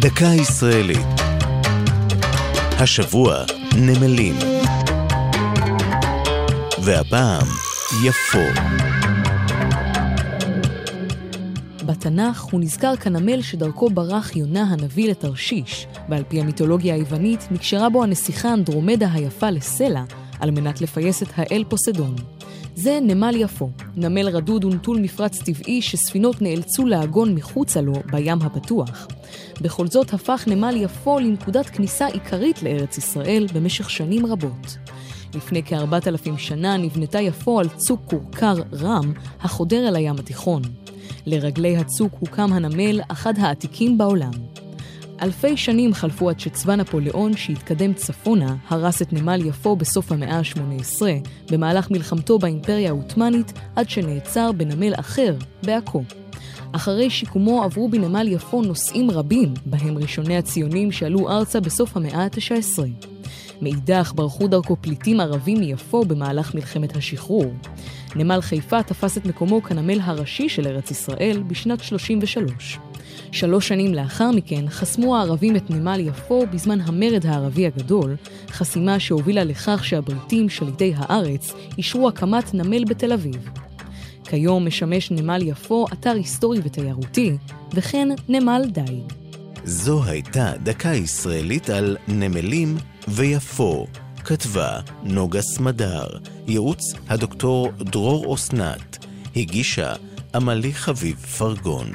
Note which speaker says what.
Speaker 1: דקה ישראלית. השבוע נמלים. והפעם יפו. בתנ"ך הוא נזכר כנמל שדרכו ברח יונה הנביא לתרשיש, ועל פי המיתולוגיה היוונית נקשרה בו הנסיכה אנדרומדה היפה לסלע, על מנת לפייס את האל פוסדון. זה נמל יפו, נמל רדוד ונטול מפרץ טבעי שספינות נאלצו לעגון מחוצה לו בים הפתוח. בכל זאת הפך נמל יפו לנקודת כניסה עיקרית לארץ ישראל במשך שנים רבות. לפני כארבעת אלפים שנה נבנתה יפו על צוק כורכר רם, החודר אל הים התיכון. לרגלי הצוק הוקם הנמל, אחד העתיקים בעולם. אלפי שנים חלפו עד שצבא נפוליאון שהתקדם צפונה, הרס את נמל יפו בסוף המאה ה-18, במהלך מלחמתו באימפריה העות'מאנית, עד שנעצר בנמל אחר, בעכו. אחרי שיקומו עברו בנמל יפו נוסעים רבים, בהם ראשוני הציונים שעלו ארצה בסוף המאה ה-19. מאידך ברחו דרכו פליטים ערבים מיפו במהלך מלחמת השחרור. נמל חיפה תפס את מקומו כנמל הראשי של ארץ ישראל בשנת 33. שלוש שנים לאחר מכן חסמו הערבים את נמל יפו בזמן המרד הערבי הגדול, חסימה שהובילה לכך שהבריטים, שליטי הארץ, אישרו הקמת נמל בתל אביב. כיום משמש נמל יפו אתר היסטורי ותיירותי, וכן נמל דיג. זו הייתה דקה ישראלית על נמלים ויפו. כתבה נוגה סמדר, ייעוץ הדוקטור דרור אסנת, הגישה עמלי חביב פרגון.